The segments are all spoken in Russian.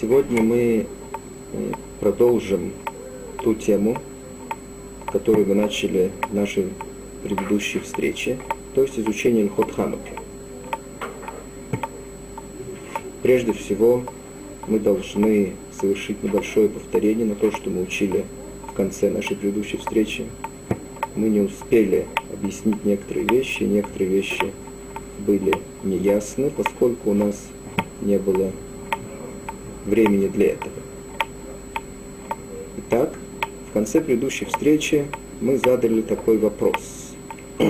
Сегодня мы э, продолжим ту тему, которую мы начали в нашей предыдущей встрече, то есть изучение Лхот Хануки. Прежде всего, мы должны совершить небольшое повторение на то, что мы учили в конце нашей предыдущей встречи. Мы не успели объяснить некоторые вещи, некоторые вещи были неясны, поскольку у нас не было времени для этого. Итак, в конце предыдущей встречи мы задали такой вопрос.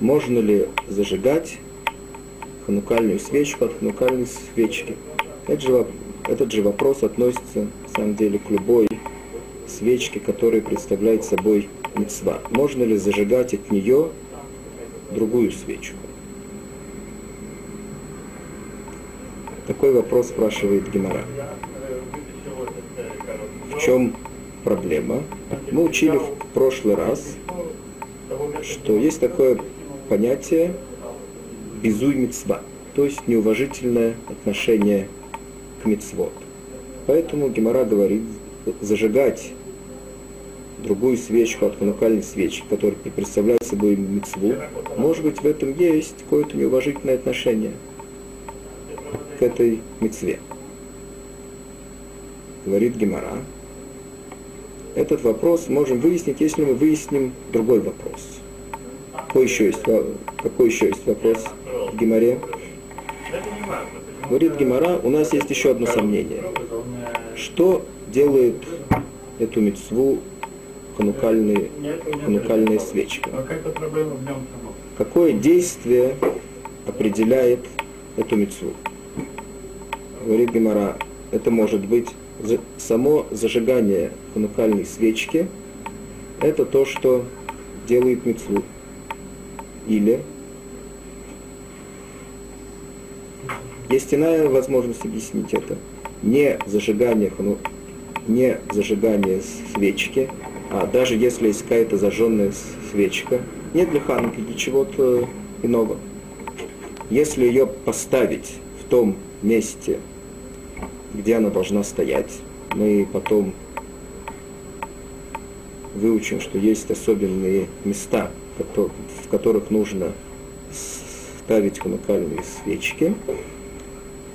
Можно ли зажигать ханукальную свечку от ханукальной свечки? Этот же, этот же вопрос относится, на самом деле, к любой свечке, которая представляет собой мецва. Можно ли зажигать от нее другую свечку? Такой вопрос спрашивает Гемора. В чем проблема? Мы учили в прошлый раз, что есть такое понятие безуй мецва, то есть неуважительное отношение к мецвод. Поэтому Гемора говорит, зажигать другую свечку от ханукальной свечки, которая представляет собой мецву, может быть в этом есть какое-то неуважительное отношение – к этой мецве. Говорит Гемора. Этот вопрос можем выяснить, если мы выясним другой вопрос. Какой еще есть, какой еще есть вопрос в Геморе? Говорит Гемора, у нас есть еще одно сомнение. Что делает эту мецву ханукальные, ханукальная свечка? Какое действие определяет эту мецву? Говорит Гемора, это может быть само зажигание ханукальной свечки, это то, что делает мецву. Или есть иная возможность объяснить это. Не зажигание, хану, не зажигание свечки, а даже если есть какая-то зажженная свечка, не для хануки, для чего-то иного. Если ее поставить том месте, где она должна стоять. Мы потом выучим, что есть особенные места, в которых нужно ставить ханукальные свечки.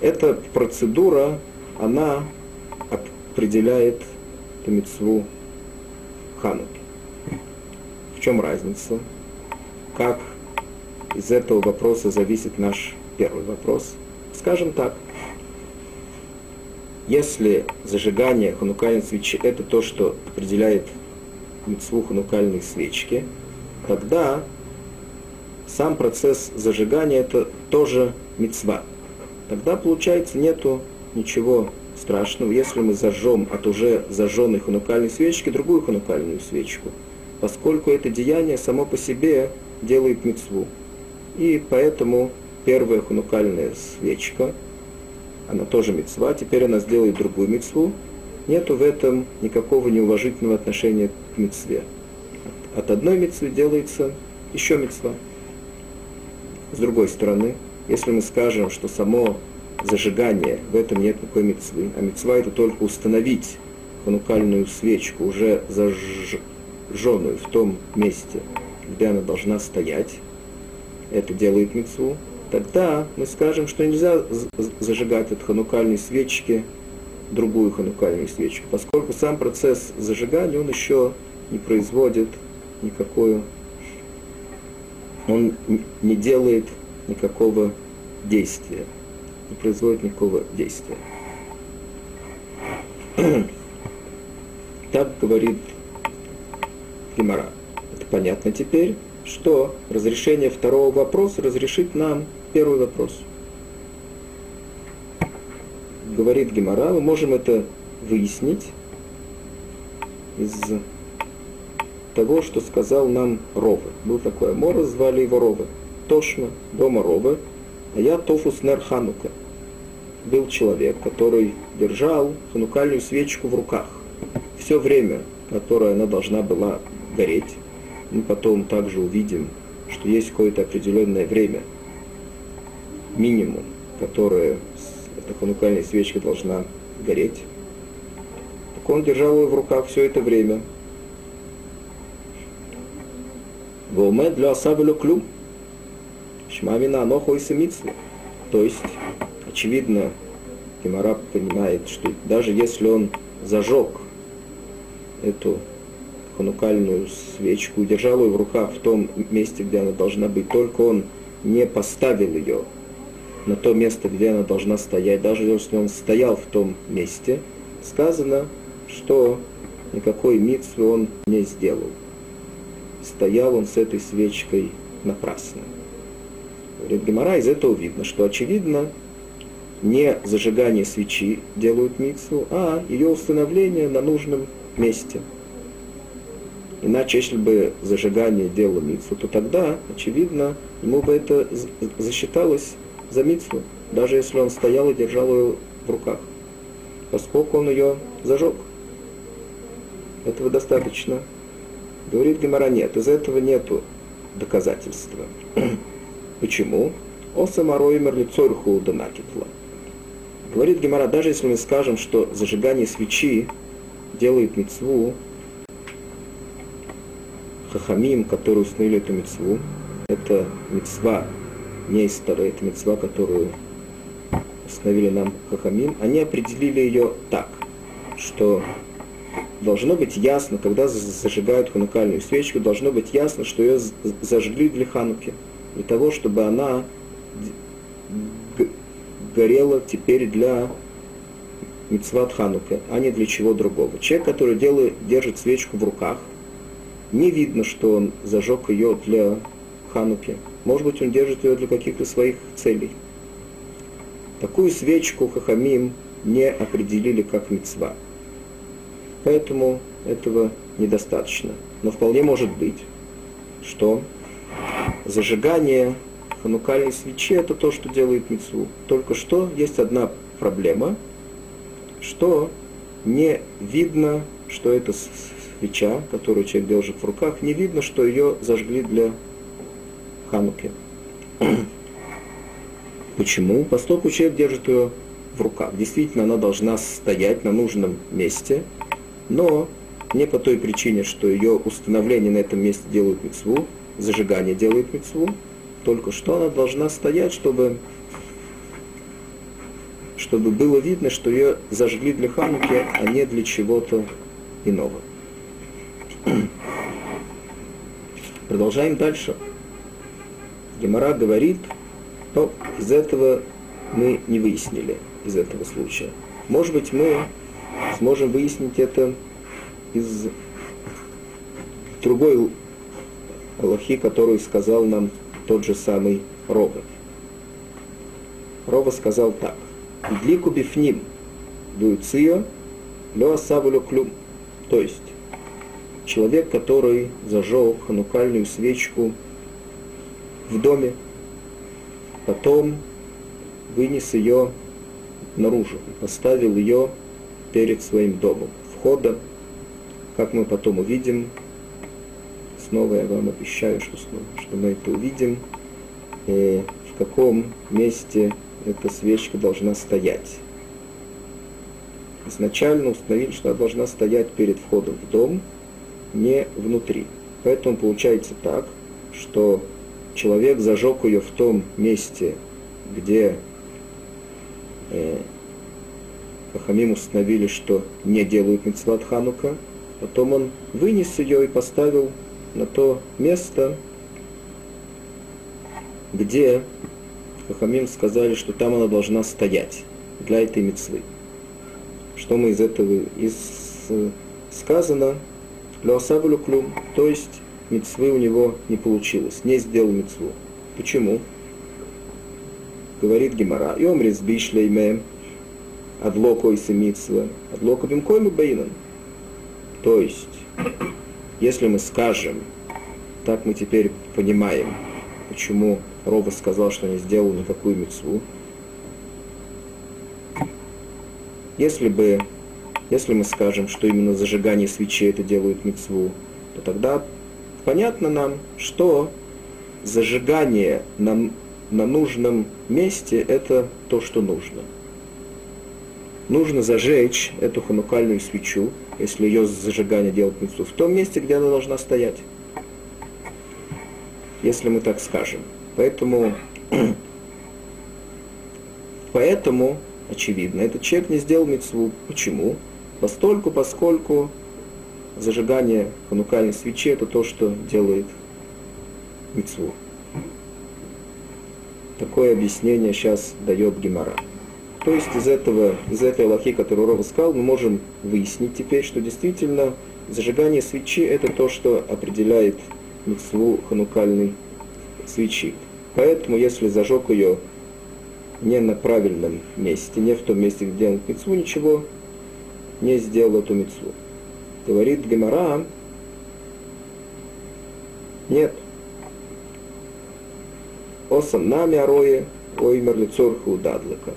Эта процедура, она определяет мецву Хануки. В чем разница? Как из этого вопроса зависит наш первый вопрос? Скажем так, если зажигание ханукальной свечи – это то, что определяет митцву ханукальной свечки, тогда сам процесс зажигания – это тоже мецва. Тогда, получается, нету ничего страшного, если мы зажжем от уже зажженной ханукальной свечки другую ханукальную свечку, поскольку это деяние само по себе делает мецву. И поэтому первая ханукальная свечка – она тоже мецва, теперь она сделает другую мецву, нету в этом никакого неуважительного отношения к мецве. От одной мецвы делается еще мецва. С другой стороны, если мы скажем, что само зажигание, в этом нет никакой мецвы, а мецва это только установить ханукальную свечку, уже зажженную в том месте, где она должна стоять, это делает мецву, тогда мы скажем, что нельзя зажигать от ханукальной свечки другую ханукальную свечку, поскольку сам процесс зажигания, он еще не производит никакую, он не делает никакого действия, не производит никакого действия. Так говорит Гимара. Это понятно теперь, что разрешение второго вопроса разрешит нам первый вопрос. Говорит Гемора, мы можем это выяснить из того, что сказал нам Ровы. Был такой Амор, звали его Ровы. Тошма, дома Ровы, а я Тофус Нер Ханука. Был человек, который держал ханукальную свечку в руках. Все время, которое она должна была гореть, мы потом также увидим, что есть какое-то определенное время – минимум, которое эта ханукальная свечка должна гореть. Так он держал ее в руках все это время. Вомед для осабелю клюм. Шмамина аноху и То есть, очевидно, Гемора понимает, что даже если он зажег эту ханукальную свечку держал ее в руках в том месте, где она должна быть, только он не поставил ее на то место, где она должна стоять, даже если он стоял в том месте, сказано, что никакой митцвы он не сделал. Стоял он с этой свечкой напрасно. Говорит Гемора, из этого видно, что очевидно, не зажигание свечи делают митцву, а ее установление на нужном месте – Иначе, если бы зажигание делало митцву, то тогда, очевидно, ему бы это засчиталось за митцву, даже если он стоял и держал ее в руках, поскольку он ее зажег. Этого достаточно. Говорит Гемора, нет, из этого нету доказательства. Почему? О самарой мерлицорху донакитла. Говорит Гемора, даже если мы скажем, что зажигание свечи делает мецву, хахамим, которые установили эту мецву, это мецва не из Тары, это мецва, которую установили нам хахамим, они определили ее так, что должно быть ясно, когда зажигают ханукальную свечку, должно быть ясно, что ее зажгли для хануки, для того, чтобы она горела теперь для мецват ханука, а не для чего другого. Человек, который делает, держит свечку в руках, не видно, что он зажег ее для Хануки. Может быть, он держит ее для каких-то своих целей. Такую свечку Хахамим не определили как мецва. Поэтому этого недостаточно. Но вполне может быть, что зажигание ханукальной свечи это то, что делает мецву. Только что есть одна проблема, что не видно, что это свеча, которую человек держит в руках, не видно, что ее зажгли для хануки. Почему? Поскольку человек держит ее в руках. Действительно, она должна стоять на нужном месте, но не по той причине, что ее установление на этом месте делает мецву, зажигание делает мецву, только что она должна стоять, чтобы, чтобы было видно, что ее зажгли для хануки, а не для чего-то иного. Продолжаем дальше. Гемора говорит, но из этого мы не выяснили, из этого случая. Может быть, мы сможем выяснить это из другой Аллахи, которую сказал нам тот же самый Рова. Рова сказал так. Идлику бифним дуицио лё асавулю клюм. То есть, человек, который зажег ханукальную свечку в доме, потом вынес ее наружу, поставил ее перед своим домом. Входа, как мы потом увидим, снова я вам обещаю, что, снова, что мы это увидим, и в каком месте эта свечка должна стоять. Изначально установили, что она должна стоять перед входом в дом – не внутри. Поэтому получается так, что человек зажег ее в том месте, где э, Хахамим установили, что не делают митцват Ханука, потом он вынес ее и поставил на то место, где Хахамим сказали, что там она должна стоять для этой мецвы. Что мы из этого из э, сказано, Леосабулю клюм, то есть мецвы у него не получилось, не сделал мецву. Почему? Говорит Гемара, и омрис бишлейме, адлоко и семитсва, адлоко бимкойму бейнан. То есть, если мы скажем, так мы теперь понимаем, почему Роба сказал, что не сделал никакую мецву. Если бы если мы скажем, что именно зажигание свечей это делают мецву, то тогда понятно нам, что зажигание на, на нужном месте это то, что нужно. нужно зажечь эту ханукальную свечу, если ее зажигание делает митцву, в том месте, где она должна стоять. Если мы так скажем. Поэтому, поэтому очевидно, этот человек не сделал митцву. Почему? Постольку, поскольку зажигание ханукальной свечи это то, что делает митцву. Такое объяснение сейчас дает Гемора. То есть из, этого, из этой лохи, которую Рова сказал, мы можем выяснить теперь, что действительно зажигание свечи это то, что определяет митцву ханукальной свечи. Поэтому, если зажег ее не на правильном месте, не в том месте, где он митцву, ничего не сделал эту митцву. Говорит Гемара, нет. Осам нами арое, оймер лицорху удадлыка.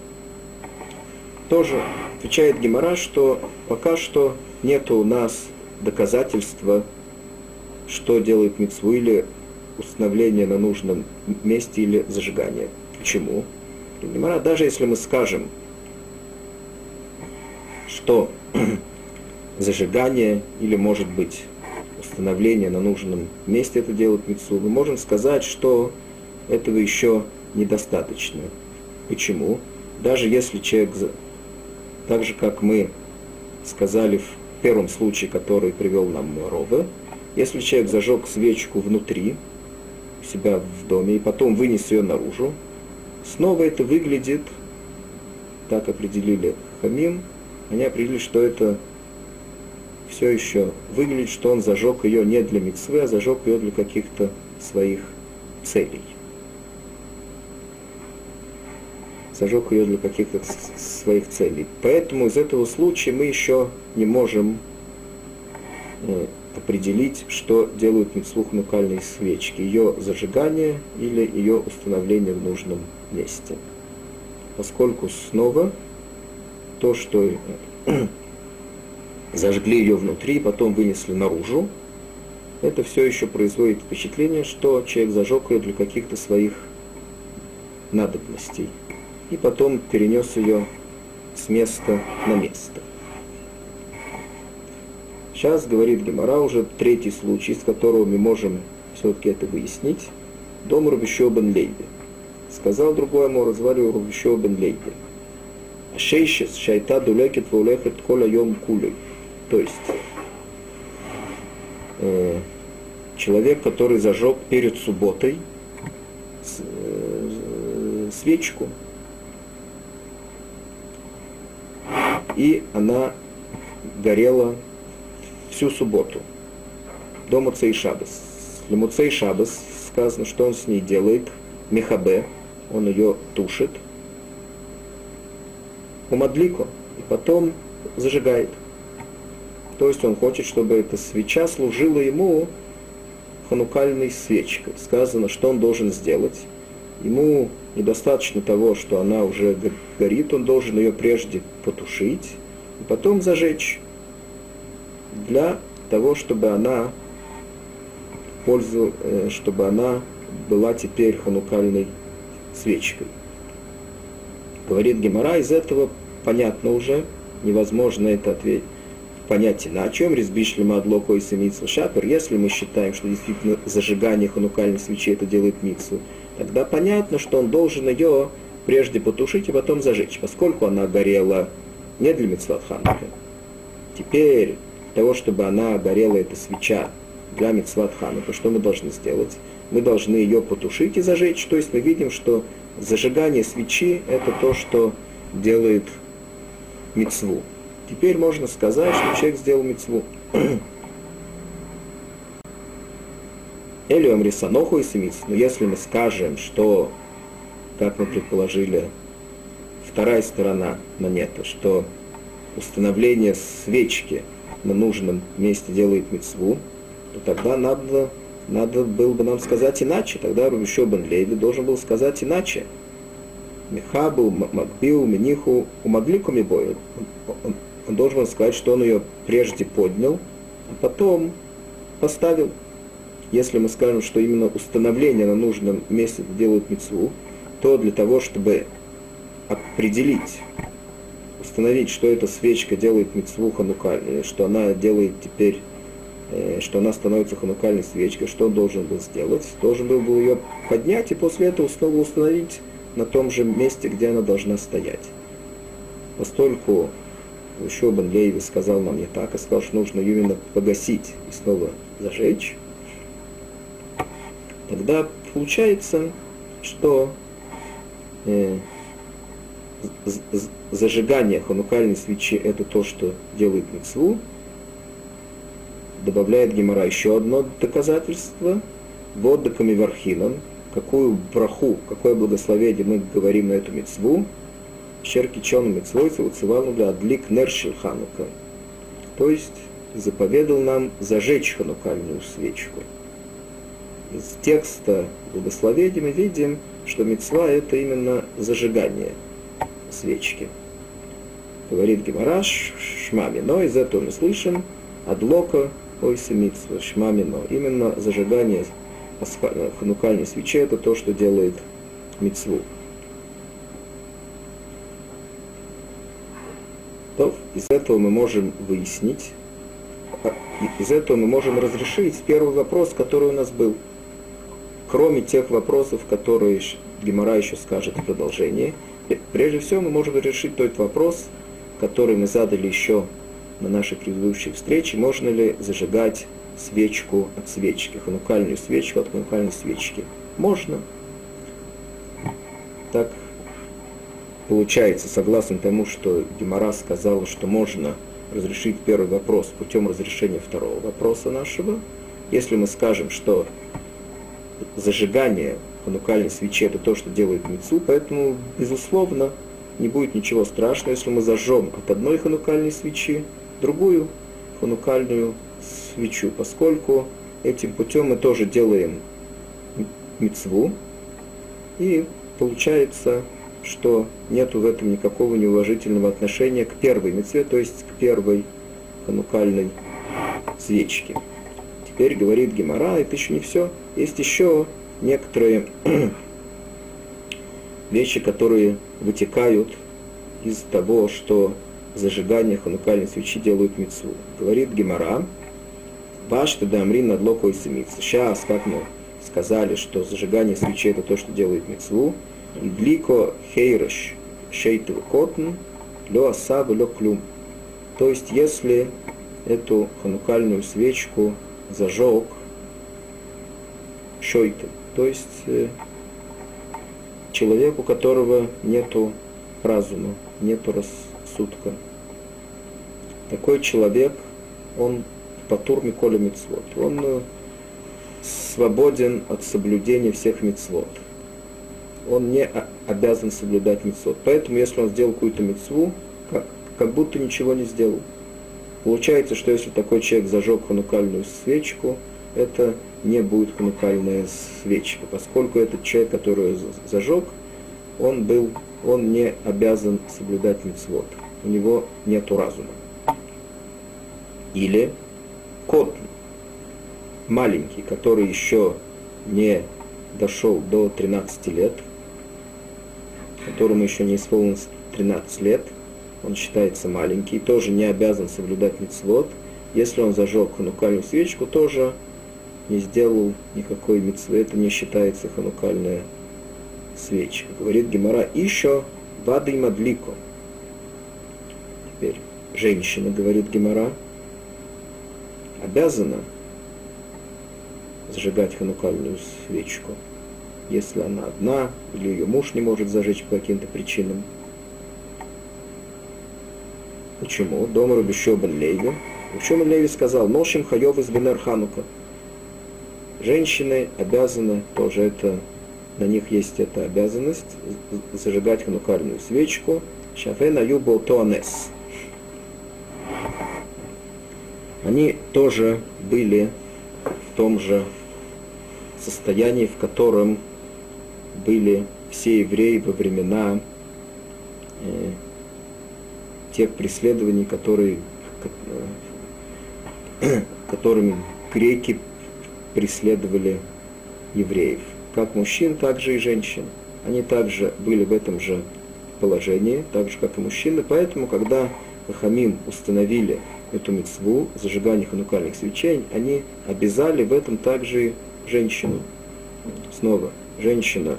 Тоже отвечает Гемора, что пока что нет у нас доказательства, что делает митцву или установление на нужном месте или зажигание. Почему? Гемора, даже если мы скажем, что зажигание или, может быть, установление на нужном месте это делает митцву, мы можем сказать, что этого еще недостаточно. Почему? Даже если человек, так же как мы сказали в первом случае, который привел нам Рове, если человек зажег свечку внутри у себя в доме и потом вынес ее наружу, снова это выглядит, так определили Хамим, они определили, что это все еще выглядит, что он зажег ее не для миксвы, а зажег ее для каких-то своих целей. Зажег ее для каких-то своих целей. Поэтому из этого случая мы еще не можем э, определить, что делают митцвух нукальные свечки, ее зажигание или ее установление в нужном месте. Поскольку снова то, что зажгли ее внутри, потом вынесли наружу, это все еще производит впечатление, что человек зажег ее для каких-то своих надобностей. И потом перенес ее с места на место. Сейчас говорит Гемора уже третий случай, с которого мы можем все-таки это выяснить. Дом Рубищо бен Лейби. Сказал другой ему, звали Рубищо бен Лейби. Шейшес шайта дулекет вулехет коля йом кулей. То есть э, человек, который зажег перед субботой с, э, свечку, и она горела всю субботу до Муцей Шабас. Для Муцей Шабас сказано, что он с ней делает, мехабе, он ее тушит, умадлико, и потом зажигает – то есть он хочет, чтобы эта свеча служила ему ханукальной свечкой. Сказано, что он должен сделать. Ему недостаточно того, что она уже горит, он должен ее прежде потушить и потом зажечь для того, чтобы она пользу, э, чтобы она была теперь ханукальной свечкой. Говорит Гемора, из этого понятно уже, невозможно это ответить понять иначе. Резбиш лимадлоко и самицу шапер. Если мы считаем, что действительно зажигание ханукальной свечи это делает мицу, тогда понятно, что он должен ее прежде потушить и потом зажечь, поскольку она горела не для хануки. Теперь, для того, чтобы она горела, эта свеча, для ханука, что мы должны сделать? Мы должны ее потушить и зажечь. То есть мы видим, что зажигание свечи – это то, что делает мицву. Теперь можно сказать, что человек сделал мецву. Или Амрисаноху и Семиц. Но если мы скажем, что, как мы предположили, вторая сторона монеты, что установление свечки на нужном месте делает мецву, то тогда надо, надо было бы нам сказать иначе. Тогда Рубишо Бен Леви должен был сказать иначе. Михабу, Макбиу, Миниху, Умаглику Мибою он должен был сказать, что он ее прежде поднял, а потом поставил. Если мы скажем, что именно установление на нужном месте делают мецву, то для того, чтобы определить установить, что эта свечка делает митцву ханукальной, что она делает теперь, э, что она становится ханукальной свечкой, что он должен был сделать? Должен был, был ее поднять и после этого снова установить на том же месте, где она должна стоять. Поскольку еще Бен Лейви сказал нам не так, а сказал, что нужно именно погасить и снова зажечь, тогда получается, что э, зажигание ханукальной свечи это то, что делает мецву, добавляет Гемора. Еще одно доказательство, воддаками вархином, какую браху, какое благословение мы говорим на эту мецву, Черкичон мецвой цивуцевал для адлик нершил ханука. То есть заповедал нам зажечь ханукальную свечку. Из текста благословения мы видим, что мецва это именно зажигание свечки. Говорит Гемараш, шмамино, из этого мы слышим, адлока ойса митсва, шмамино. Именно зажигание ханукальной свечи это то, что делает мицву. То из этого мы можем выяснить, из этого мы можем разрешить первый вопрос, который у нас был. Кроме тех вопросов, которые Гемора еще скажет в продолжении, прежде всего мы можем решить тот вопрос, который мы задали еще на нашей предыдущей встрече, можно ли зажигать свечку от свечки, ханукальную свечку от ханукальной свечки. Можно. Так получается, согласно тому, что Гемора сказала, что можно разрешить первый вопрос путем разрешения второго вопроса нашего, если мы скажем, что зажигание ханукальной свечи это то, что делает мецу, поэтому, безусловно, не будет ничего страшного, если мы зажжем от одной ханукальной свечи другую ханукальную свечу, поскольку этим путем мы тоже делаем мецву, и получается что нет в этом никакого неуважительного отношения к первой мецве, то есть к первой ханукальной свечке. Теперь говорит Гемора, это еще не все. Есть еще некоторые вещи, которые вытекают из того, что зажигание ханукальной свечи делают мецву. Говорит Гемора, Башта дамрин над локой Сейчас, как мы сказали, что зажигание свечи это то, что делает мецву, Идлико хейраш шейту котн, лё асабу лё клюм. То есть, если эту ханукальную свечку зажег шойты, то есть э, человек, у которого нету разума, нету рассудка. Такой человек, он патур Миколя Мицвод. Он э, свободен от соблюдения всех мицвод он не обязан соблюдать митцвот. Поэтому, если он сделал какую-то митцву, как, как будто ничего не сделал. Получается, что если такой человек зажег ханукальную свечку, это не будет ханукальная свечка, поскольку этот человек, который зажег, он был, он не обязан соблюдать митцвот. У него нет разума. Или кот маленький, который еще не дошел до 13 лет, которому еще не исполнилось 13 лет, он считается маленький, тоже не обязан соблюдать мицвод. Если он зажег ханукальную свечку, тоже не сделал никакой мицвы, это не считается ханукальная свечка. Говорит Гемора, еще вады и мадлико. Теперь женщина, говорит Гемора, обязана зажигать ханукальную свечку если она одна, или ее муж не может зажечь по каким-то причинам. Почему? Дома Рубишобан Леви. Рубишобан Леви сказал, Ношим Хайов из Бенер Ханука. Женщины обязаны, тоже это, на них есть эта обязанность, зажигать ханукальную свечку. Шафена Юбо Туанес. Они тоже были в том же состоянии, в котором были все евреи во времена э, тех преследований, которые, э, которыми греки преследовали евреев. Как мужчин, так же и женщин. Они также были в этом же положении, так же, как и мужчины. Поэтому, когда Хахамим установили эту мецву, зажигание ханукальных свечей, они обязали в этом также женщину. Снова, женщина,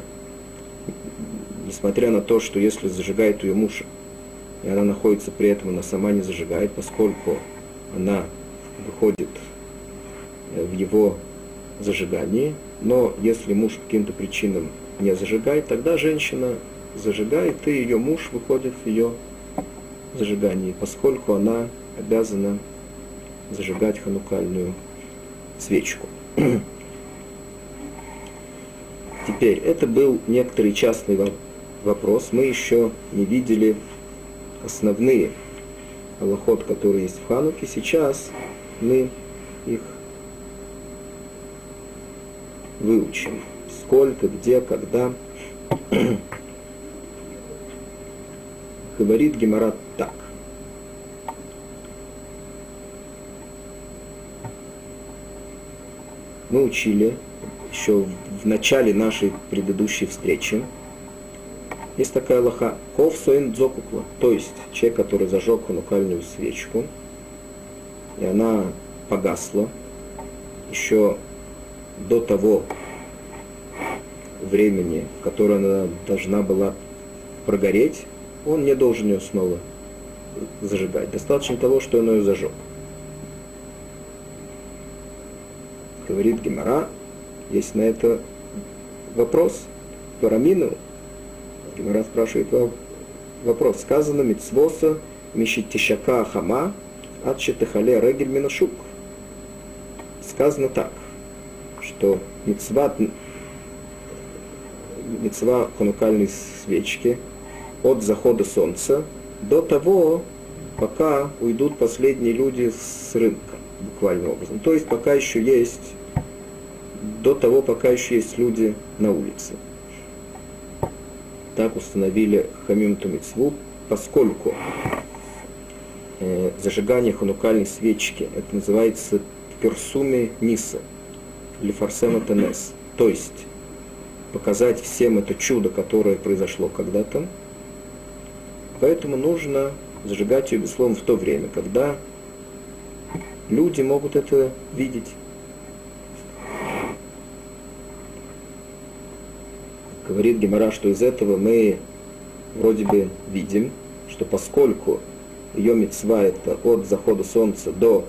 несмотря на то, что если зажигает ее муж, и она находится при этом, она сама не зажигает, поскольку она выходит э, в его зажигании, но если муж по каким-то причинам не зажигает, тогда женщина зажигает, и ее муж выходит в ее зажигании, поскольку она обязана зажигать ханукальную свечку. Теперь, это был некоторый частный вопрос. Мы еще не видели основные аллоход, которые есть в Хануке. Сейчас мы их выучим. Сколько, где, когда. Говорит Геморат так. Мы учили еще в начале нашей предыдущей встречи, есть такая лоха ков соин дзокукла, то есть человек, который зажег ханукальную свечку, и она погасла еще до того времени, которое она должна была прогореть, он не должен ее снова зажигать. Достаточно того, что он ее зажег. Говорит Гемора, есть на это вопрос. Парамину, Гемора спрашивает вопрос. Сказано мицвоса мишитишака хама от четыхале регель минашук. Сказано так, что мицва, мицва ханукальной свечки от захода солнца до того, пока уйдут последние люди с рынка, буквальным образом. То есть пока еще есть до того, пока еще есть люди на улице. Так установили Хамим Тумицву, поскольку э, зажигание ханукальной свечки, это называется персуми ниса, или фарсема тенес, то есть показать всем это чудо, которое произошло когда-то. Поэтому нужно зажигать ее, безусловно, в то время, когда люди могут это видеть. Говорит Гемора, что из этого мы вроде бы видим, что поскольку ее мецва это от захода солнца до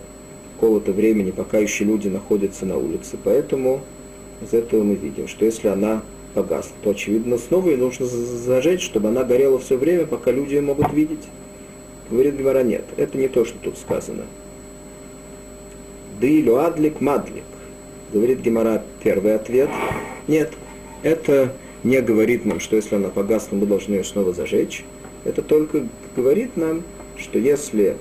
какого-то времени, пока еще люди находятся на улице, поэтому из этого мы видим, что если она погасла, то очевидно снова ее нужно зажечь, чтобы она горела все время, пока люди ее могут видеть. Говорит Гемора, нет, это не то, что тут сказано. Дилю адлик мадлик. Говорит Гемора, первый ответ. Нет, это не говорит нам, что если она погасла, мы должны ее снова зажечь. Это только говорит нам, что если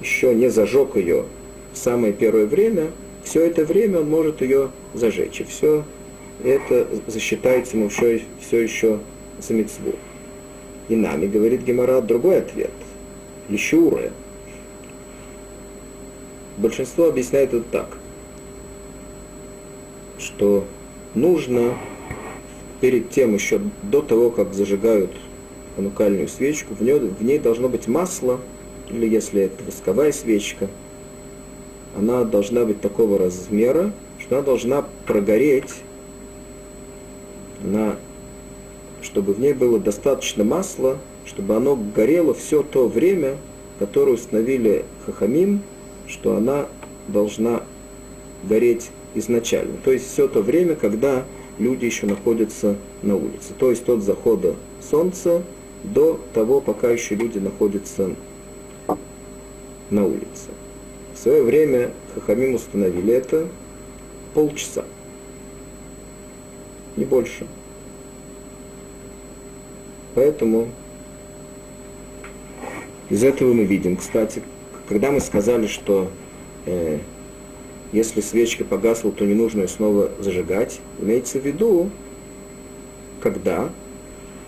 еще не зажег ее в самое первое время, все это время он может ее зажечь. И все это засчитается ему все, все еще за митцву. И нами, говорит Гемора, другой ответ. Еще уре. Большинство объясняет это так, что нужно перед тем еще, до того, как зажигают ханукальную свечку, в ней, в ней должно быть масло, или если это восковая свечка, она должна быть такого размера, что она должна прогореть, на, чтобы в ней было достаточно масла, чтобы оно горело все то время, которое установили Хахамим, что она должна гореть изначально. То есть все то время, когда люди еще находятся на улице. То есть от захода солнца до того, пока еще люди находятся на улице. В свое время Хахамим установили это полчаса. Не больше. Поэтому из этого мы видим, кстати, когда мы сказали, что э, если свечка погасла, то не нужно ее снова зажигать. Имеется в виду, когда,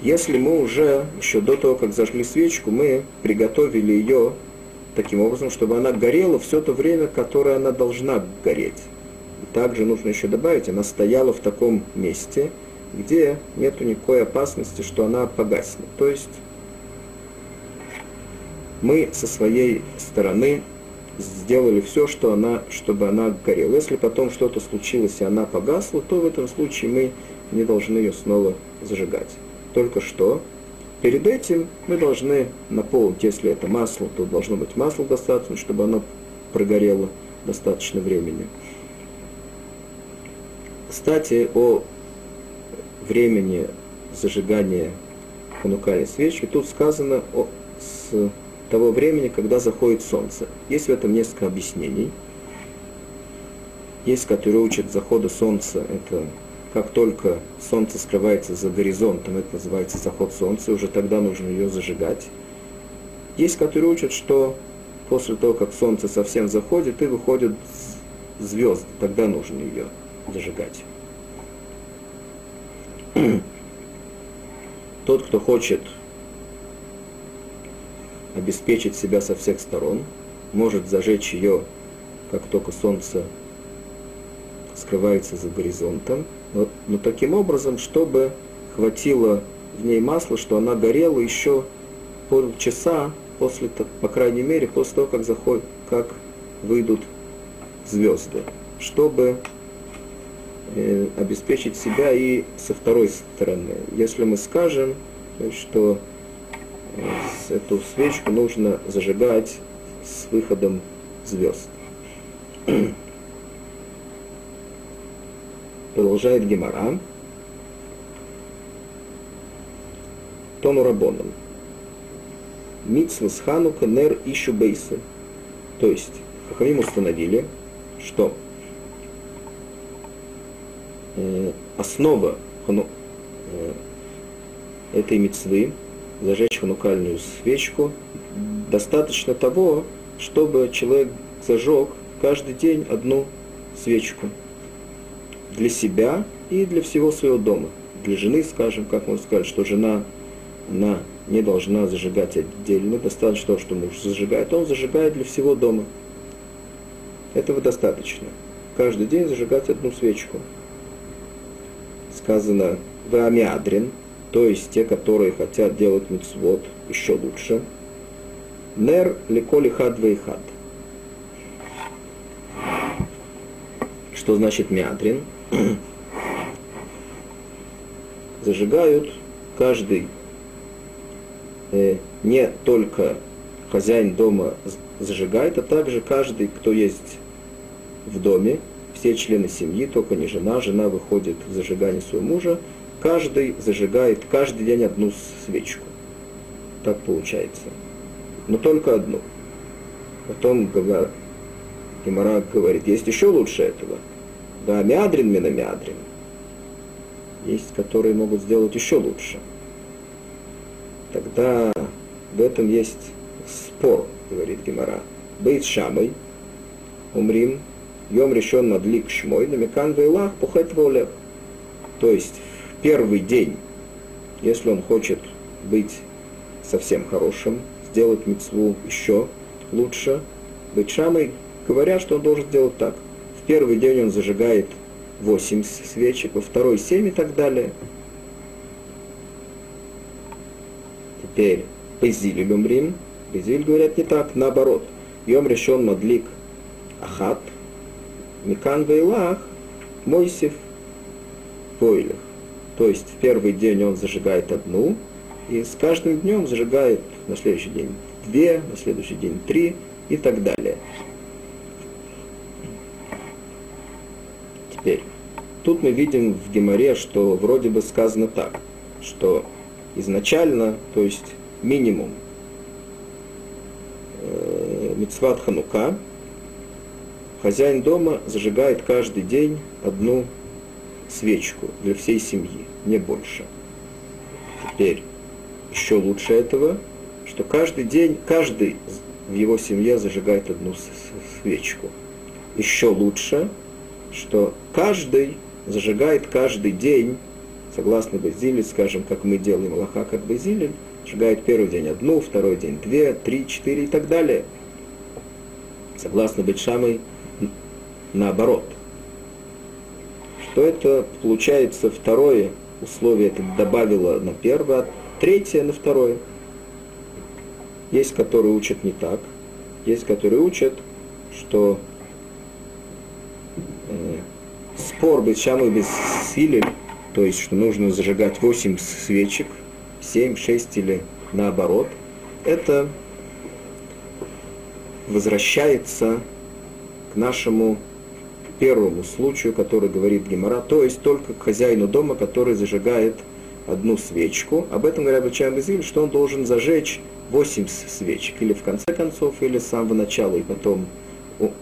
если мы уже, еще до того, как зажгли свечку, мы приготовили ее таким образом, чтобы она горела все то время, которое она должна гореть. И также нужно еще добавить, она стояла в таком месте, где нет никакой опасности, что она погаснет. То есть мы со своей стороны сделали все, что она, чтобы она горела. Если потом что-то случилось и она погасла, то в этом случае мы не должны ее снова зажигать. Только что перед этим мы должны наполнить, если это масло, то должно быть масло достаточно, чтобы оно прогорело достаточно времени. Кстати, о времени зажигания ханукальной свечи, тут сказано о, с того времени, когда заходит солнце. Есть в этом несколько объяснений. Есть, которые учат захода солнца, это как только солнце скрывается за горизонтом, это называется заход солнца, уже тогда нужно ее зажигать. Есть, которые учат, что после того, как солнце совсем заходит, и выходят звезды, тогда нужно ее зажигать. Тот, кто хочет обеспечить себя со всех сторон, может зажечь ее, как только солнце скрывается за горизонтом, но, но таким образом, чтобы хватило в ней масла, что она горела еще полчаса после, по крайней мере, после того, как, заходит, как выйдут звезды, чтобы э, обеспечить себя и со второй стороны. Если мы скажем, что эту свечку нужно зажигать с выходом звезд. Продолжает Гемора. Тону Рабоном. Митсвас Ханука Нер Ищу Бейсы. То есть, Хахамим установили, что э, основа э, этой мецвы зажечь ханукальную свечку, достаточно того, чтобы человек зажег каждый день одну свечку для себя и для всего своего дома. Для жены, скажем, как можно сказать, что жена, она не должна зажигать отдельно, достаточно того, что муж зажигает, он зажигает для всего дома. Этого достаточно. Каждый день зажигать одну свечку. Сказано в Амиадрин, то есть те, которые хотят делать мицвод еще лучше. Нер леколи хад вейхад. Что значит мядрин? Зажигают каждый, э, не только хозяин дома зажигает, а также каждый, кто есть в доме, все члены семьи, только не жена, жена выходит в зажигание своего мужа, каждый зажигает каждый день одну свечку. Так получается. Но только одну. Потом Гемора говорит, есть еще лучше этого. Да, мядрин мина мядрин. Есть, которые могут сделать еще лучше. Тогда в этом есть спор, говорит Гемора. Бейт шамой, умрим, йом решен надлик шмой, намекан вейлах, пухет волех. То есть первый день, если он хочет быть совсем хорошим, сделать мецву еще лучше, быть шамой, говорят, что он должен сделать так. В первый день он зажигает 8 свечек, во второй 7 и так далее. Теперь Безиль Люмрим. Безиль говорят не так, наоборот. Йом решен мадлик Ахат, Микан Вейлах, Мойсев, Пойлих. То есть в первый день он зажигает одну, и с каждым днем зажигает на следующий день две, на следующий день три и так далее. Теперь, тут мы видим в Геморе, что вроде бы сказано так, что изначально, то есть минимум э, Мицват Ханука, хозяин дома зажигает каждый день одну свечку для всей семьи, не больше. Теперь, еще лучше этого, что каждый день, каждый в его семье зажигает одну свечку. Еще лучше, что каждый зажигает каждый день, согласно Базиле, скажем, как мы делаем Аллаха как Базиле, зажигает первый день одну, второй день две, три, четыре и так далее. Согласно Бетшамой, наоборот – то это получается второе условие это добавила на первое, третье на второе. Есть, которые учат не так, есть, которые учат, что э, спор без шамы без силы, то есть, что нужно зажигать 8 свечек, 7, 6 или наоборот, это возвращается к нашему первому случаю, который говорит Гемора, то есть только к хозяину дома, который зажигает одну свечку. Об этом говорят Бачам Безиль, что он должен зажечь 8 свечек, или в конце концов, или с самого начала, и потом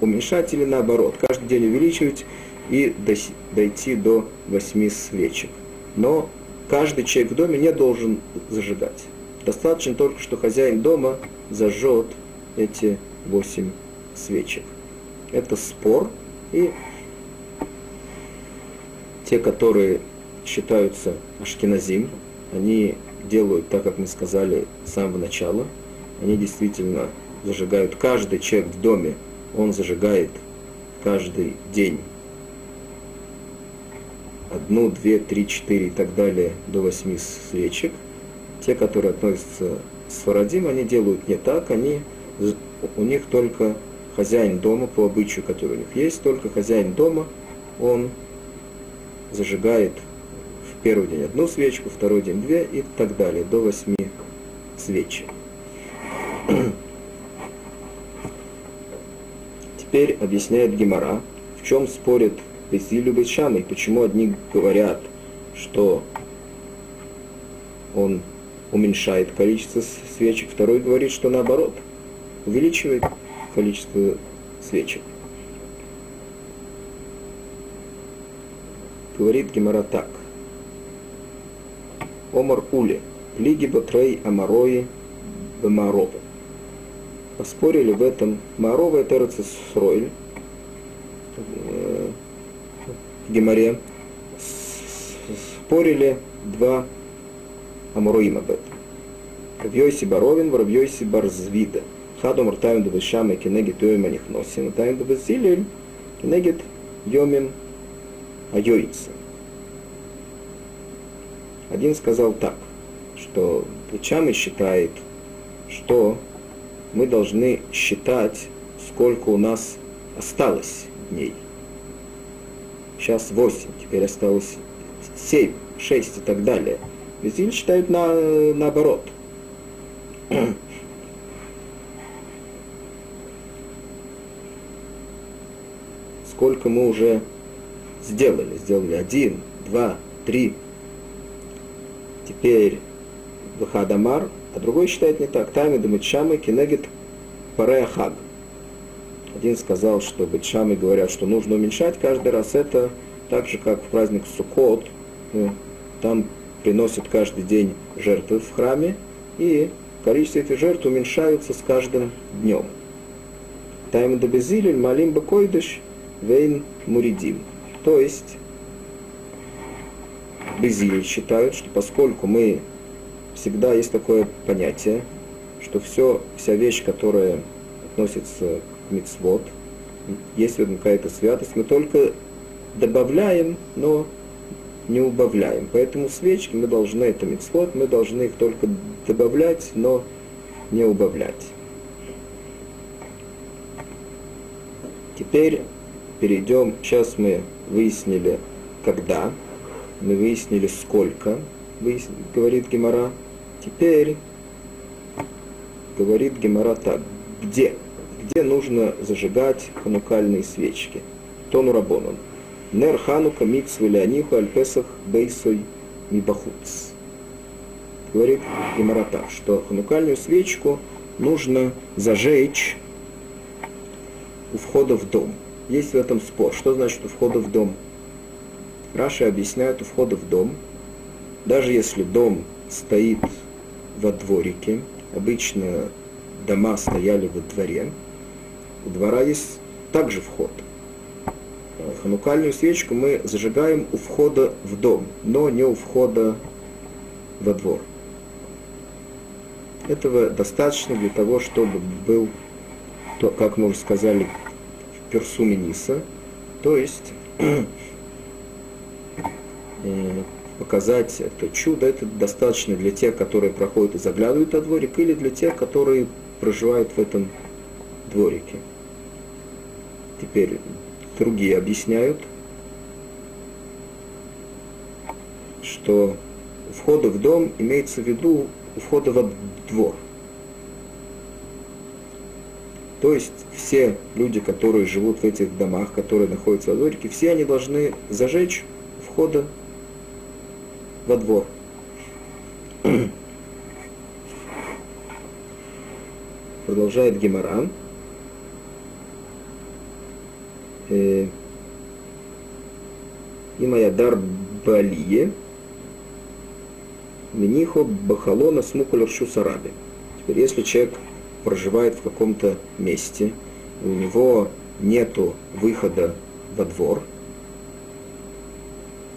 уменьшать, или наоборот, каждый день увеличивать и дойти до 8 свечек. Но каждый человек в доме не должен зажигать. Достаточно только, что хозяин дома зажжет эти 8 свечек. Это спор, и те, которые считаются ашкеназим, они делают так, как мы сказали с самого начала. Они действительно зажигают каждый человек в доме, он зажигает каждый день одну, две, три, четыре и так далее до восьми свечек. Те, которые относятся с Фарадим, они делают не так, они, у них только хозяин дома, по обычаю, который у них есть, только хозяин дома, он зажигает в первый день одну свечку, второй день две и так далее, до восьми свечей. Теперь объясняет Гемора, в чем спорит Бесилю Бешамой, почему одни говорят, что он уменьшает количество свечек, второй говорит, что наоборот, увеличивает количество свечек. Говорит Гемора так. Омар Ули, Лиги Батрей Амарои Бамаровы. Поспорили в этом Марова и Терцис Сройль в Геморе. Спорили два Амароима об этом. Равьойси Барзвида – Хадом ртаем дабешам и кенегит йомим анихносим, ртаем дабесилим, кенегит йомим айоицем. Один сказал так, что Плечами считает, что мы должны считать, сколько у нас осталось дней. Сейчас 8, теперь осталось 7, 6 и так далее. Везде считают на, наоборот. сколько мы уже сделали. Сделали один, два, три. Теперь Вахадамар, а другой считает не так. Тайми Дамитшамы Кенегит Пареахаг. Один сказал, что Бетшамы говорят, что нужно уменьшать каждый раз это, так же, как в праздник Суккот, ну, там приносят каждый день жертвы в храме, и количество этих жертв уменьшаются с каждым днем. Тайм Дабезилин Малим Бакойдыш – Вейн Муридим. То есть Безиль считают, что поскольку мы всегда есть такое понятие, что все, вся вещь, которая относится к мицвод, есть в какая-то святость, мы только добавляем, но не убавляем. Поэтому свечки мы должны, это мицвод, мы должны их только добавлять, но не убавлять. Теперь перейдем, сейчас мы выяснили, когда, мы выяснили, сколько, говорит Гемора. Теперь говорит Гемора так, где? Где нужно зажигать ханукальные свечки? Тону Рабонан. Нер Ханука Миксву Леониху Альпесах Бейсой Мибахуц. Говорит Гемора так, что ханукальную свечку нужно зажечь у входа в дом – есть в этом спор. Что значит у входа в дом? Раша объясняет у входа в дом, даже если дом стоит во дворике, обычно дома стояли во дворе, у двора есть также вход. Ханукальную свечку мы зажигаем у входа в дом, но не у входа во двор. Этого достаточно для того, чтобы был, как мы уже сказали, персумениса, то есть э, показать это чудо, это достаточно для тех, которые проходят и заглядывают на дворик, или для тех, которые проживают в этом дворике. Теперь другие объясняют, что входа в дом имеется в виду входа во двор. То есть все люди, которые живут в этих домах, которые находятся в дворике, все они должны зажечь входа во двор. Продолжает Геморан. Э, и моя дар балие, Минихо Бахалона Смукулершу Сараби. Теперь, если человек проживает в каком-то месте, у него нету выхода во двор,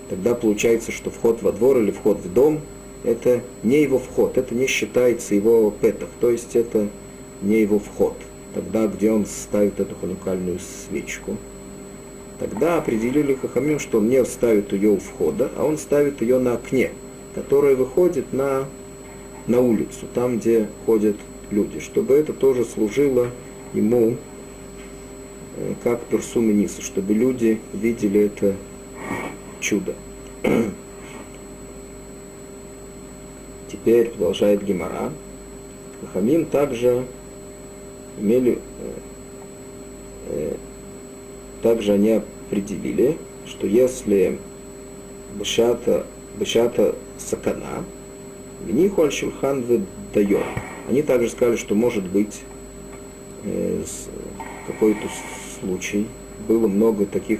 тогда получается, что вход во двор или вход в дом – это не его вход, это не считается его петах, то есть это не его вход. Тогда, где он ставит эту ханукальную свечку, тогда определили Хахамим, что он не ставит ее у входа, а он ставит ее на окне, которое выходит на, на улицу, там, где ходят люди, чтобы это тоже служило ему э, как персум ниса, чтобы люди видели это чудо. Теперь продолжает Гемора. Хамим также имели, э, э, также они определили, что если бешата, бешата сакана, Виниху аль-Шульхан выдает. Они также сказали, что может быть э, какой-то случай, было много таких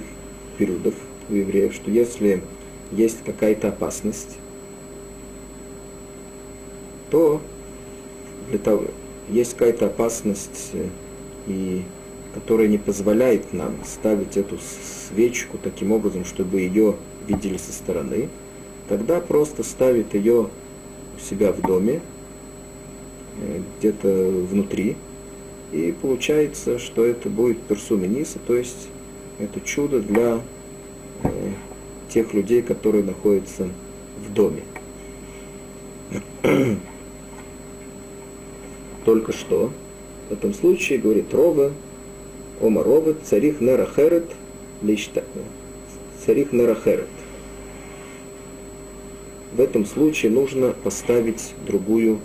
периодов у евреев, что если есть какая-то опасность, то для того, есть какая-то опасность, э, и, которая не позволяет нам ставить эту свечку таким образом, чтобы ее видели со стороны, тогда просто ставит ее у себя в доме, где-то внутри, и получается, что это будет персумениса, то есть это чудо для э, тех людей, которые находятся в доме. Только что в этом случае говорит Рова, Ома Рова, царих Нерахерет, лишта, царих Нерахерет. В этом случае нужно поставить другую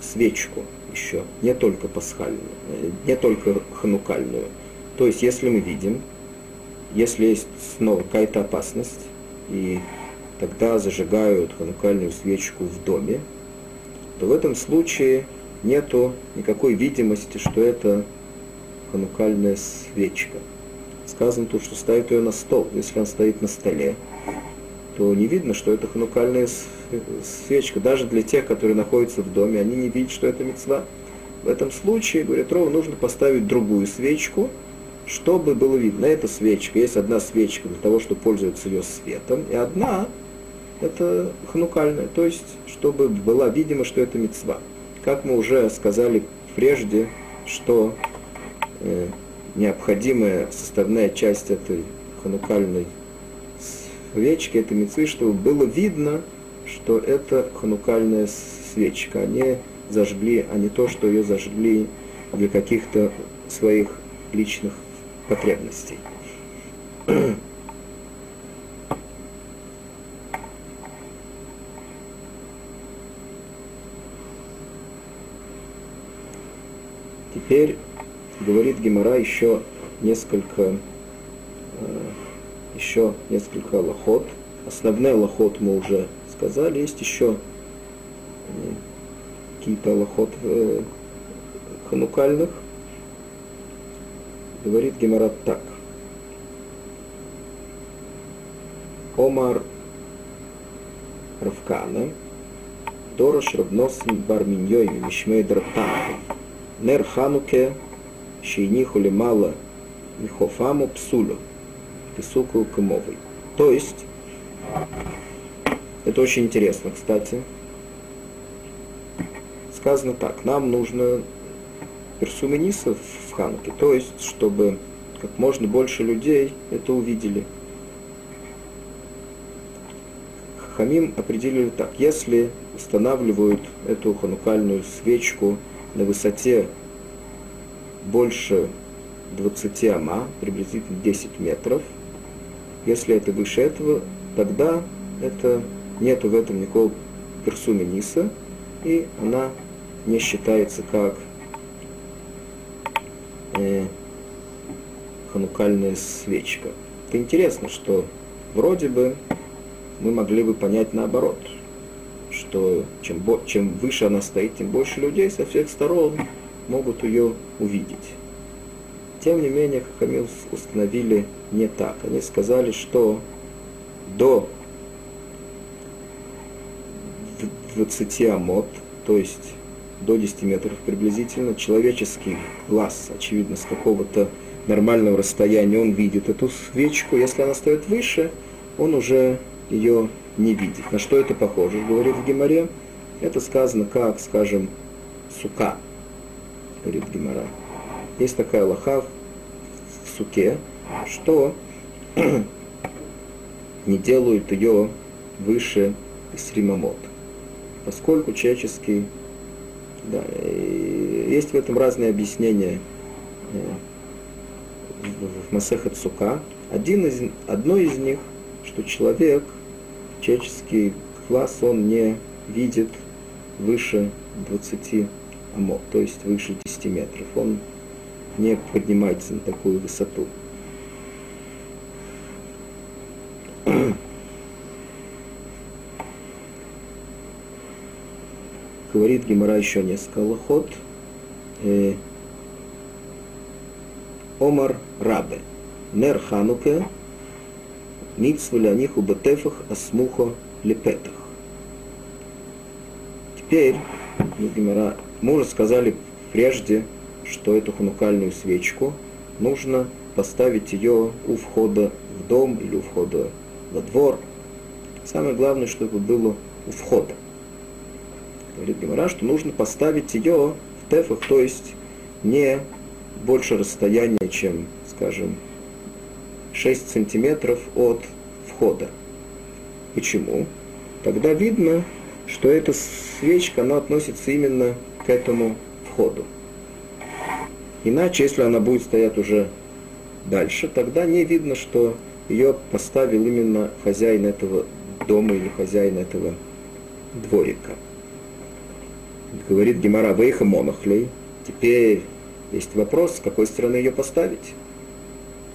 свечку еще, не только пасхальную, не только ханукальную. То есть, если мы видим, если есть снова какая-то опасность, и тогда зажигают ханукальную свечку в доме, то в этом случае нету никакой видимости, что это ханукальная свечка. Сказано тут, что ставят ее на стол. Если она стоит на столе, то не видно, что это ханукальная свечка. Даже для тех, которые находятся в доме, они не видят, что это мецва. В этом случае, говорит Рова, нужно поставить другую свечку, чтобы было видно. Эта свечка, есть одна свечка для того, чтобы пользоваться ее светом, и одна это ханукальная, то есть, чтобы была видимо, что это мецва. Как мы уже сказали прежде, что э, необходимая составная часть этой ханукальной свечки, этой мецвы, чтобы было видно, что это ханукальная свечка. Они зажгли, а не то, что ее зажгли для каких-то своих личных потребностей. Теперь говорит Гемора еще несколько, э, еще несколько лохот. Основной лохот мы уже сказали, есть еще э, какие-то лохот э, ханукальных. Говорит Гемора так. Омар Равкана, Дорош Рабносин Барминьой Мишмей Дратан, Нер Хануке, Шейниху Лемала Михофаму Псулю, Писуку Кымовой. То есть, это очень интересно, кстати. Сказано так, нам нужно персумениса в Хануке, то есть, чтобы как можно больше людей это увидели. Хахамим определили так. Если устанавливают эту ханукальную свечку на высоте больше 20 ама, приблизительно 10 метров, если это выше этого, тогда это, нету в этом никакого персуми ниса, и она не считается как э, ханукальная свечка. Это интересно, что вроде бы мы могли бы понять наоборот, что чем, чем выше она стоит, тем больше людей со всех сторон могут ее увидеть. Тем не менее, Хахамил установили не так. Они сказали, что до 20 амот, то есть до 10 метров приблизительно, человеческий глаз, очевидно, с какого-то нормального расстояния он видит эту свечку. Если она стоит выше, он уже ее не видит. На что это похоже, говорит в Геморе? Это сказано как, скажем, сука, говорит Гемора. Есть такая лоха в суке, что не делают ее выше сримамот. Поскольку человеческий... Да, есть в этом разные объяснения э, в Масехат Сука. Один из, одно из них, что человек человеческий класс он не видит выше 20 амот, то есть выше 10 метров. Он не поднимается на такую высоту. Говорит Гимара еще несколько лохот. Э, Омар Рабе. Нер Хануке Митсва них у бетефах асмухо лепетах. Теперь, ну, мы уже сказали прежде, что эту ханукальную свечку нужно поставить ее у входа в дом или у входа во двор. Самое главное, чтобы было у входа. Говорит Гимара, что нужно поставить ее в тефах, то есть не больше расстояния, чем, скажем, 6 сантиметров от входа. Почему? Тогда видно, что эта свечка, она относится именно к этому входу. Иначе, если она будет стоять уже дальше, тогда не видно, что ее поставил именно хозяин этого дома или хозяин этого дворика. Говорит Гемара Вейха Монахлей. Теперь есть вопрос, с какой стороны ее поставить.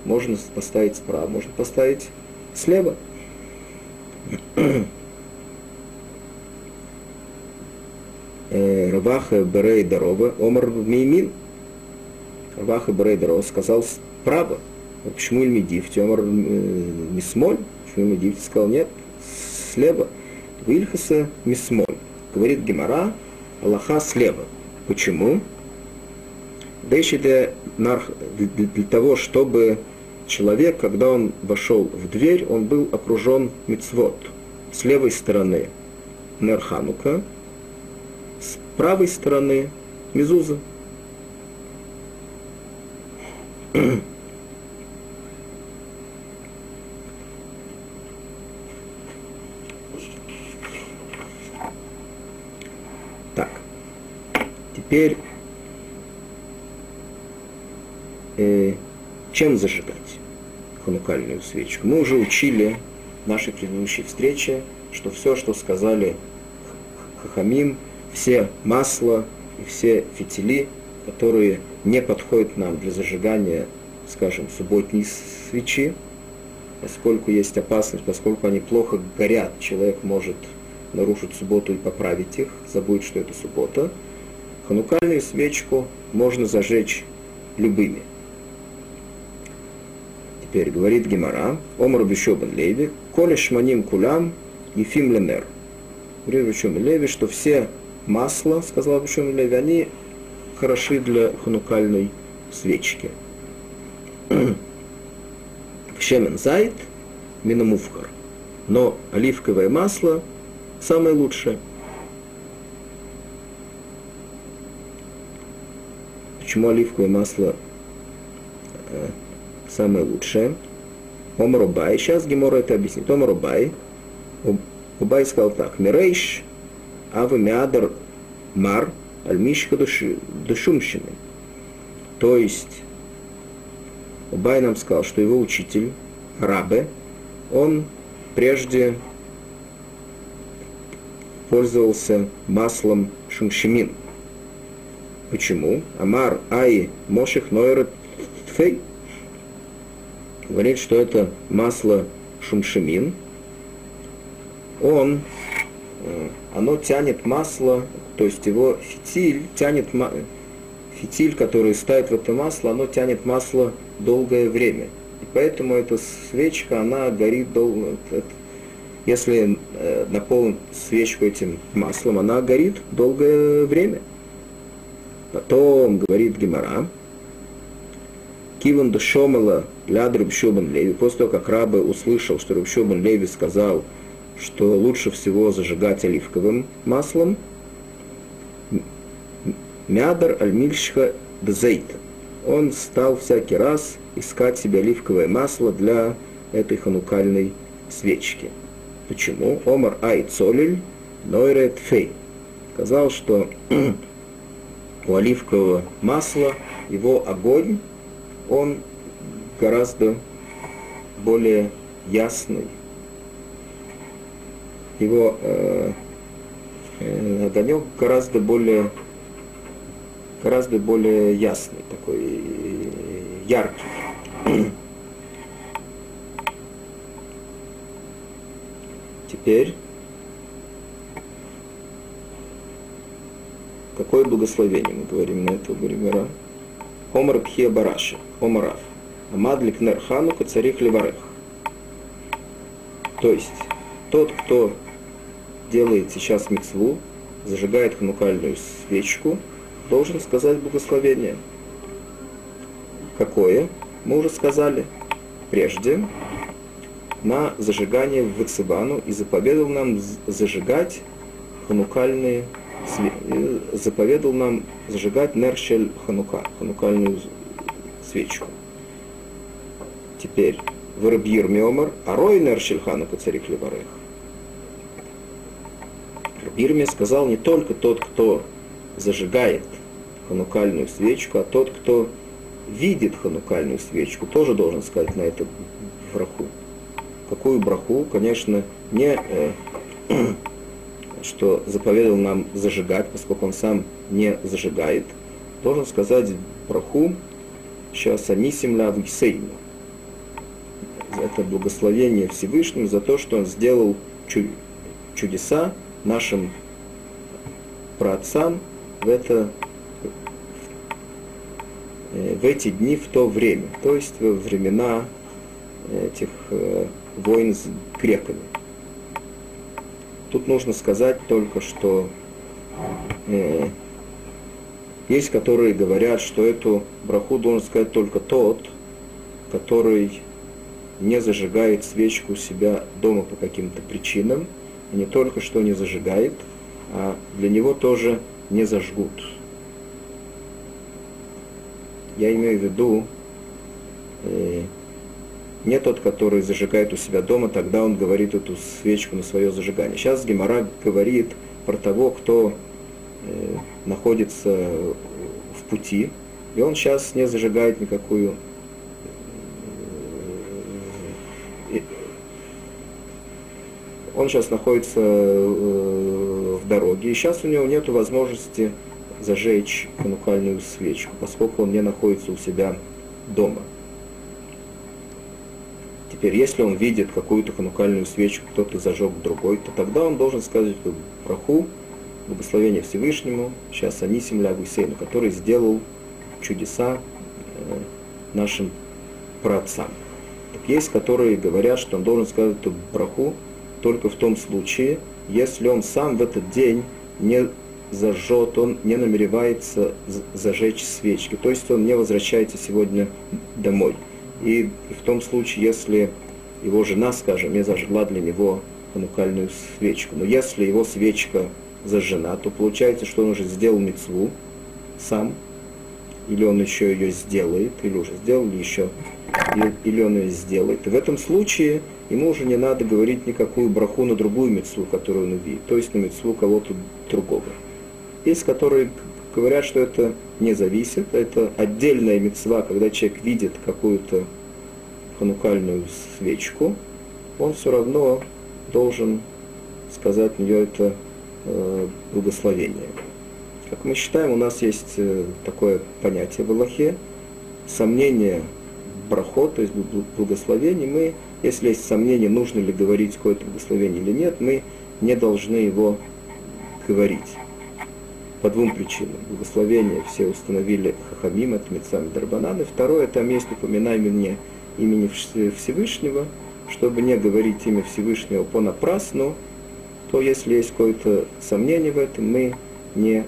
Можно поставить справа, можно поставить слева. Э, Раваха Берей Дарова, Омар Меймин. Раваха Берей Дарова сказал справа. Почему Ильмидифти? Омар э, Мисмоль? Почему Ильмидифти сказал нет? Слева. Вильхаса Мисмоль. Говорит Гемара, Аллаха слева. Почему? Дальше для, для, для того, чтобы человек, когда он вошел в дверь, он был окружен мицвод. С левой стороны Нерханука, с правой стороны Мизуза. Теперь э, чем зажигать ханукальную свечку? Мы уже учили в нашей предыдущей встрече, что все, что сказали хахамим, все масла и все фитили, которые не подходят нам для зажигания, скажем, субботней свечи, поскольку есть опасность, поскольку они плохо горят, человек может нарушить субботу и поправить их, забудет, что это суббота. Ханукальную свечку можно зажечь любыми – Теперь говорит Гемара, Омар Бишобан Леви, Коля Шманим Кулям, Ефим Ленер. Говорит Бишобан Леви, что все масла, сказал Бишобан Леви, они хороши для ханукальной свечки. Шемен зайт, минамуфхар. Но оливковое масло самое лучшее. Почему оливковое масло э, самое лучшее. Омарубай. Сейчас Гемора это объяснит. Омарубай. Убай сказал так, Мирейш, Ава Миадар Мар, Альмишка Душумщины. То есть, Убай нам сказал, что его учитель, Рабе, он прежде пользовался маслом шумшимин. Почему? Амар Ай Моших Нойрат Фей говорит, что это масло шумшимин. Он, э, оно тянет масло, то есть его фитиль тянет, фитиль, который ставит в это масло, оно тянет масло долгое время. И поэтому эта свечка, она горит долго. Если э, наполнить свечку этим маслом, она горит долгое время. Потом говорит Гемора, Киван Душомала ляд Рубшубан Леви, после того, как Рабы услышал, что Рубшубан Леви сказал, что лучше всего зажигать оливковым маслом, Мядар Альмильшха Дзейта. Он стал всякий раз искать себе оливковое масло для этой ханукальной свечки. Почему? Омар Ай Цолиль Нойрет Фей. Сказал, что у оливкового масла его огонь он гораздо более ясный. Его э, э, огонек гораздо более гораздо более ясный, такой э, яркий. Теперь какое благословение мы говорим на это Гуригара? Омар Пхия Бараши, Омарав. Амадлик Нерханука царих Леварех. То есть, тот, кто делает сейчас мецву, зажигает ханукальную свечку, должен сказать благословение. Какое? Мы уже сказали прежде на зажигание в Вацибану и заповедал нам зажигать ханукальные заповедал нам зажигать нершель ханука, ханукальную свечку. Теперь, Вырабьир Миомар, Арой нершель ханука царих леварех. Рабирме сказал не только тот, кто зажигает ханукальную свечку, а тот, кто видит ханукальную свечку, тоже должен сказать на это браху. Какую браху? Конечно, не э, что заповедал нам зажигать, поскольку он сам не зажигает, должен сказать браху сейчас анисим ла Это благословение Всевышнему за то, что он сделал чудеса нашим праотцам в, это, э, в эти дни, в то время, то есть во времена этих э, войн с греками. Тут нужно сказать только, что э, есть, которые говорят, что эту браху должен сказать только тот, который не зажигает свечку у себя дома по каким-то причинам, и не только что не зажигает, а для него тоже не зажгут. Я имею в виду, э, не тот, который зажигает у себя дома, тогда он говорит эту свечку на свое зажигание. Сейчас Гемора говорит про того, кто э, находится в пути, и он сейчас не зажигает никакую э, он сейчас находится э, в дороге, и сейчас у него нет возможности зажечь канукальную свечку, поскольку он не находится у себя дома. Теперь, если он видит какую-то ханукальную свечку, кто-то зажег другой, то тогда он должен сказать проху, благословение Всевышнему, сейчас Анисим Лягусейну, который сделал чудеса э, нашим праотцам. Так есть, которые говорят, что он должен сказать эту браху только в том случае, если он сам в этот день не зажжет, он не намеревается зажечь свечки, то есть он не возвращается сегодня домой. И в том случае, если его жена, скажем, не зажгла для него ханукальную свечку, но если его свечка зажжена, то получается, что он уже сделал мецву сам, или он еще ее сделает, или уже сделал, или еще, или он ее сделает. И в этом случае ему уже не надо говорить никакую браху на другую мецву, которую он увидит, то есть на мецву кого-то другого. Есть, которые говорят, что это не зависит, это отдельная мецва, когда человек видит какую-то ханукальную свечку, он все равно должен сказать в нее это э, благословение. Как мы считаем, у нас есть э, такое понятие в Аллахе, сомнение брахот, то есть благословений, мы, если есть сомнение, нужно ли говорить какое-то благословение или нет, мы не должны его говорить. По двум причинам. Благословение все установили Хахамим, от Мецам Дарбанан. И второе, там есть упоминание имени Всевышнего, чтобы не говорить имя Всевышнего понапрасну, то если есть какое-то сомнение в этом, мы не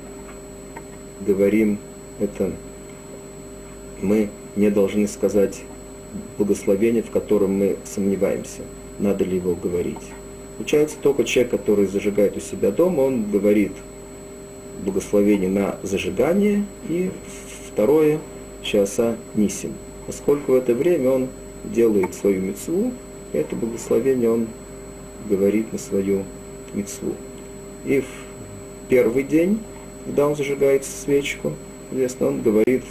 говорим это, мы не должны сказать благословение, в котором мы сомневаемся, надо ли его говорить. Получается, только человек, который зажигает у себя дома, он говорит благословение на зажигание и второе часа нисим. Поскольку в это время он делает свою мецву, это благословение он говорит на свою мецву. И в первый день, когда он зажигает свечку, известно, он говорит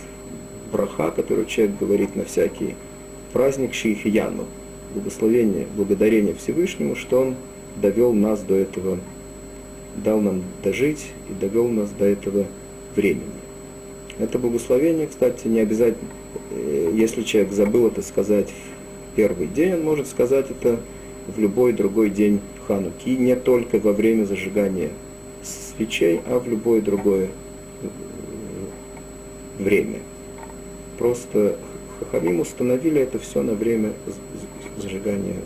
браха, который человек говорит на всякий праздник Шейхияну, благословение, благодарение Всевышнему, что он довел нас до этого, дал нам дожить и довел нас до этого времени. Это благословение, кстати, не обязательно, э, если человек забыл это сказать в первый день, он может сказать это в любой другой день Хануки, не только во время зажигания свечей, а в любое другое э, время. Просто Хахамим установили это все на время зажигания